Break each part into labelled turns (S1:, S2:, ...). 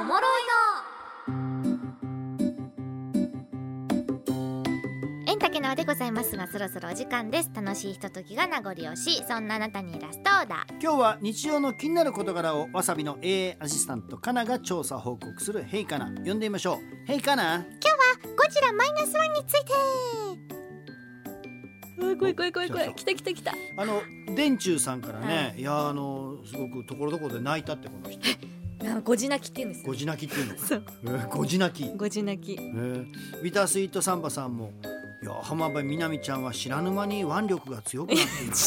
S1: おもろい
S2: エンタケナでございますがそろそろお時間です。楽しいひとときが名残惜しい。そんなあなたにラストオーダー
S3: 今日は日常の気になる事柄をわさびの AA アシスタントカナが調査報告する。ヘイカナ呼んでみましょう。ヘイカナ。
S2: ゴジラマイナスワンについて。
S4: 怖い怖い怖い怖
S3: そうそう
S4: い来た来た来た。
S3: あの電柱さんからね、、
S2: はい。
S3: やあのすごくところどころで泣いたってこの人
S4: あゴジ泣きって言うんです
S3: ゴジ泣きっていうの
S4: そう。
S3: えーゴジ泣き、え
S4: ゴジ泣き
S3: ービタースイートサンバさんもいや浜辺美波ちゃんは知らぬ間に腕力が強くなって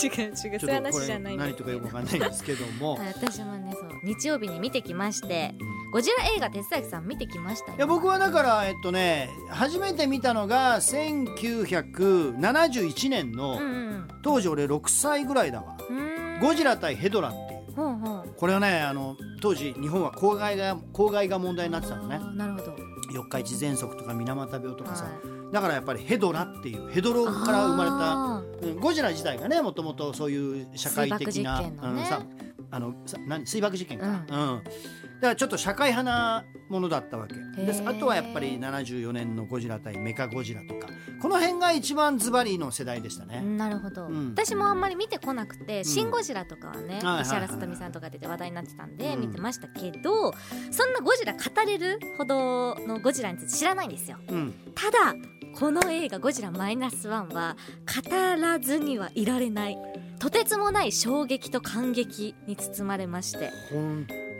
S3: いる
S4: 違う違う。そういう話じゃないんだ。
S3: 何とかよくわかんないんですけども。
S2: は い私もねそう日曜日に見てきましてゴジラ映画哲崎さん見てきました。よ
S3: いや僕はだからえっとね初めて見たのが1971年の、
S2: うんうん
S3: 当時俺6歳ぐらいだわ。
S2: うーん。
S3: ゴジラ対ヘドラってこれはねあの当時日本は公害が公害が問題になってたのね。
S2: なるほど。
S3: 四日市喘息とか水俣病とかさ、
S2: は
S3: だからやっぱりヘドラっていうヘドロから生まれた
S2: あ
S3: うんゴジラ自体がねもともとそういう社会的な
S2: ね。
S3: うんさあのさ何？水爆事件か、
S2: う
S3: うん。んだからちょっと社会派なものだったわけ。ですあとはやっぱり74年のゴジラ対メカゴジラとか。この辺が一番ズバリの世代でした
S2: ー
S3: ね。
S2: なるほど、
S3: うん。
S2: 私もあんまり見てこなくて「シン・ゴジラ」とかはね、
S3: はいはいはい。
S2: 石原さとみさんとか出て話題になってたんで
S3: うん。
S2: 見てましたけど、そんなゴジラ語れるほどのゴジラについて知らないんですよ。
S3: うん。
S2: ただこの映画「ゴジラマイナスワンは語らずにはいられないとてつもない衝撃と感激に包まれまして。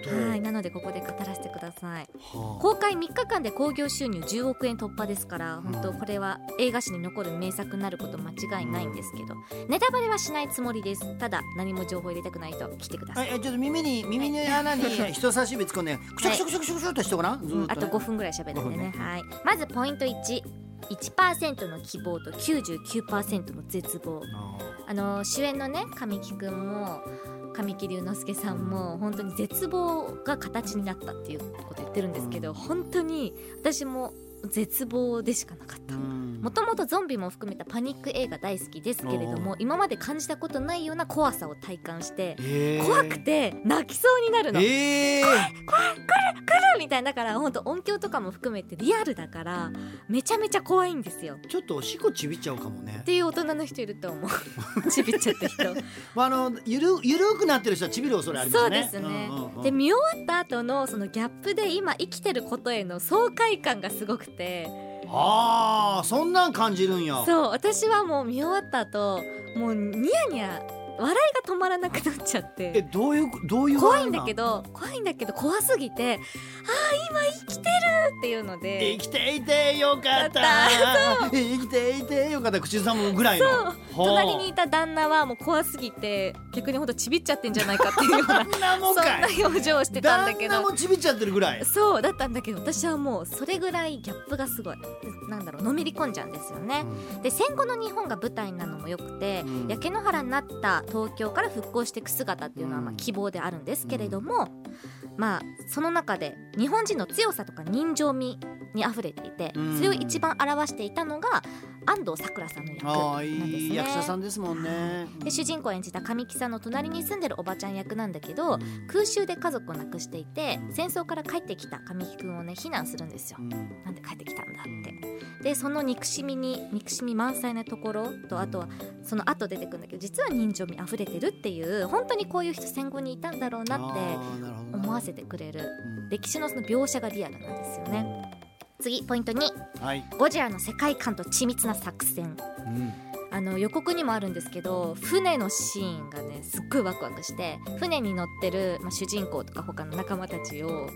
S2: はいなのでここで語らせてください。
S3: はあ。
S2: 公開3日間で興行収入10億円突破ですから本当
S3: うん
S2: これは映画史に残る名作になること間違いないんですけどネタバレはしないつもりです。ただ何も情報入れたくない人来てくださ
S3: はい。い、えちょっと耳に耳の穴に人差し指突っ込んでくしょくしょくしょくしょくしょと、ね、
S2: あと5分ぐらい喋るんでね。
S3: 五分
S2: はい。まずポイント1 1%の希望と99%の絶望。
S3: あ
S2: あの主演のね神木くんも神木隆之介さんも本当に絶望が形になったっていうこと言ってるんですけど、
S3: うん。
S2: 本当に私も絶望でしかなかった。もともとゾンビも含めたパニック映画大好きですけれども
S3: お
S2: 今まで感じたことないような怖さを体感して
S3: えー。
S2: 怖くて泣きそうになるの、
S3: えー、
S2: みたいなだから本当音響とかも含めてリアルだからめちゃめちゃ怖いんですよ。
S3: ちょっとおしっこちびっちゃうかもね。
S2: っ。ていう大人の人いると思う。ちびっちゃった人。
S3: まああのゆるゆるくなってる人はちびる恐れあります
S2: そう
S3: ね。
S2: ですね、
S3: うんうんうん。
S2: で見終わった後のそのギャップで今生きてることへの爽快感がすごくて
S3: ああそんなん感じるんや。
S2: そう私はもう見終わった後もうニヤニヤ笑いが止まらなくなっちゃって。
S3: えどういうどういう
S2: 怖いんだけ
S3: ど。
S2: ど怖いんだけど怖すぎてあー今生きてるっていうので。
S3: 生きていてよかった。
S2: や
S3: 生きていてよかった。口ずさむぐらいの。
S2: 隣にいた旦那はもう怖すぎて逆にほんとちびっちゃってんじゃないかっていうような。そんな表情をしてたんだけ
S3: 旦那
S2: ど
S3: もちびっちゃってるぐらい。
S2: そうだったんだけど私はもうそれぐらいギャップがすごいなんだろうのめり込んじゃうんですよね。で戦後の日本が舞台なのもよくて、
S3: うん。
S2: 焼け野原になった東京から復興していく姿っていうのはまあ
S3: うん。
S2: 希望であるんですけれども、まあその中で日本人の強さとか人情味にあふれていて、
S3: うん。
S2: それを一番表していたのが安藤サクラさんの役なんですね。
S3: いい役者さんですもんね
S2: で主人公を演じた神木さんの隣に住んでるおばちゃん役なんだけど、
S3: うん
S2: 空襲で家族を亡くしていて
S3: うん
S2: 戦争から帰ってきた神木くんをね避難するんですよ
S3: う。ん
S2: なんで帰ってきたんだって。でその憎しみに憎しみ満載なところとあとはその後出てくるんだけど実は人情味あふれてるっていう本当にこういう人戦後にいたんだろうなって思わせてくれる
S3: うん
S2: 歴史のその描写がリアルなんですよね。次ポイント2
S3: はい、
S2: ゴジラの世界観と緻密な作戦。
S3: うん。
S2: あの予告にもあるんですけど船のシーンがねすっごいワクワクして船に乗ってる、まあ、主人公とか他の仲間たちを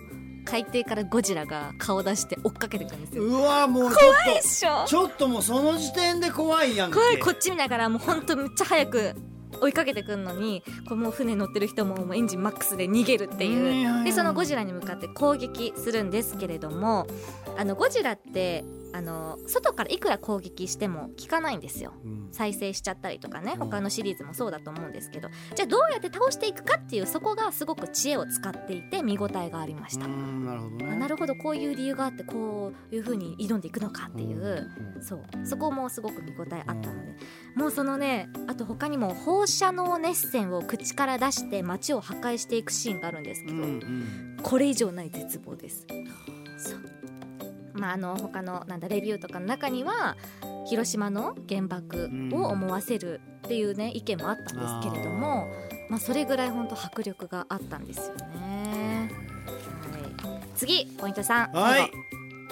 S2: 海底からゴジラが顔出して追っかけてくるんですよ。
S3: うわもう
S2: 怖いっしょ。
S3: とちょっともうその時点で怖いやんけ。
S2: 怖いこっち見ながらもうほんとめっちゃ早く追いかけてくんのにこうもう船乗ってる人ももうエンジンマックスで逃げるっていう。でそのゴジラに向かって攻撃するんですけれどもあのゴジラってあの外からいくら攻撃しても効かないんですよ。
S3: うん。
S2: 再生しちゃったりとかね
S3: うん。
S2: 他のシリーズもそうだと思うんですけど。じゃあどうやって倒していくかっていうそこがすごく知恵を使っていて見応えがありました、
S3: うんなるほどね。
S2: あなるほどこういう理由があってこういう風に挑んでいくのかっていう、そう。そこもすごく見応えあったので、もうそのねあと他にも放射能熱線を口から出して街を破壊していくシーンがあるんですけど、
S3: うんうん。
S2: これ以上ない絶望です。そうまああの他のなんだレビューとかの中には広島の原爆を思わせるっていうね意見もあったんですけれども、まあ、それぐらい本当迫力があったんですよね。はい、次ポイント3、
S3: はい。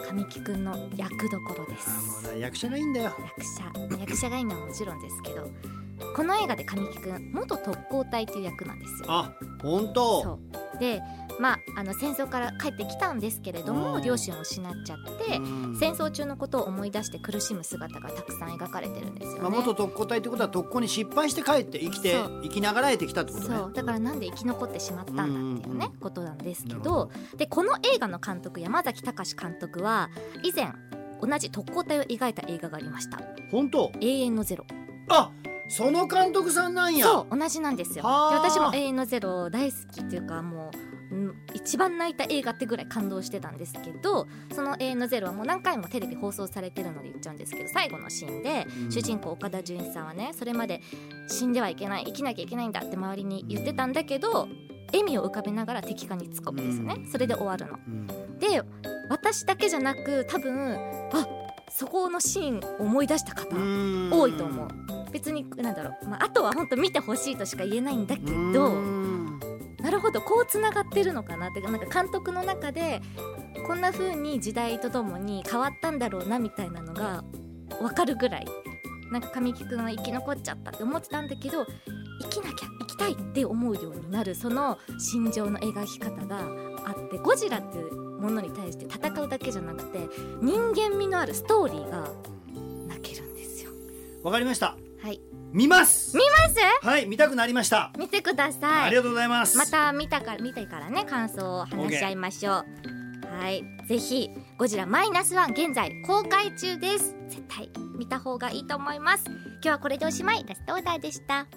S2: 神木くんの役どころです。
S3: ね役者がいいんだよ。
S2: 役者。役者がいいのはもちろんですけどこの映画で神木くん元特攻隊っていう役なんですよ。
S3: あ本当。
S2: でまああの戦争から帰ってきたんですけれども
S3: うん。
S2: 両親を失っちゃって
S3: うん。
S2: 戦争中のことを思い出して苦しむ姿がたくさん描かれてるんですよね。
S3: まあ、元特攻隊ってことは特攻に失敗して帰って生きて生きながらえてきたってことね。
S2: そう。だからなんで生き残ってしまったんだっていうね、
S3: うん。
S2: ことなんですけどでこの映画の監督山崎隆監督は以前同じ特攻隊を描いた映画がありました。
S3: 本当「
S2: 永遠のゼロ。
S3: あその監督さんなんや。
S2: そう同じなんですよ。で
S3: はあ。
S2: 私も「永遠のゼロ」大好きっていうかもう、うん、一番泣いた映画ってぐらい感動してたんですけどその「永遠のゼロ」はもう何回もテレビ放送されてるので言っちゃうんですけど最後のシーンで、
S3: うん。
S2: 主人公岡田准一さんはねそれまで死んではいけない生きなきゃいけないんだって周りに言ってたんだけど笑みを浮かべながら敵化に突っ込むんですよね、
S3: うん。
S2: それで終わるの。
S3: うん。
S2: で私だけじゃなく多分あそこのシーン思い出した方
S3: うん。
S2: 多いと思う。別になんだろう、まあ、あとは本当見てほしいとしか言えないんだけど
S3: うん
S2: なるほどこうつながってるのかなってなんか監督の中でこんな風に時代とともに変わったんだろうなみたいなのが分かるぐらいなんか神木君は生き残っちゃったって思ってたんだけど生きなきゃ生きたいって思うようになるその心情の描き方があってゴジラっていうものに対して戦うだけじゃなくて人間味のあるストーリーが泣けるんですよ。
S3: わかりました
S2: はい
S3: 見ます。
S2: 見ます？
S3: はい見たくなりました、
S2: 見てください。
S3: ありがとうございます。
S2: また見たから見てからね感想を話し合いましょう。はいぜひゴジラマイナスワン現在公開中です。絶対見た方がいいと思います。今日はこれでおしまい。ラストオーダーでした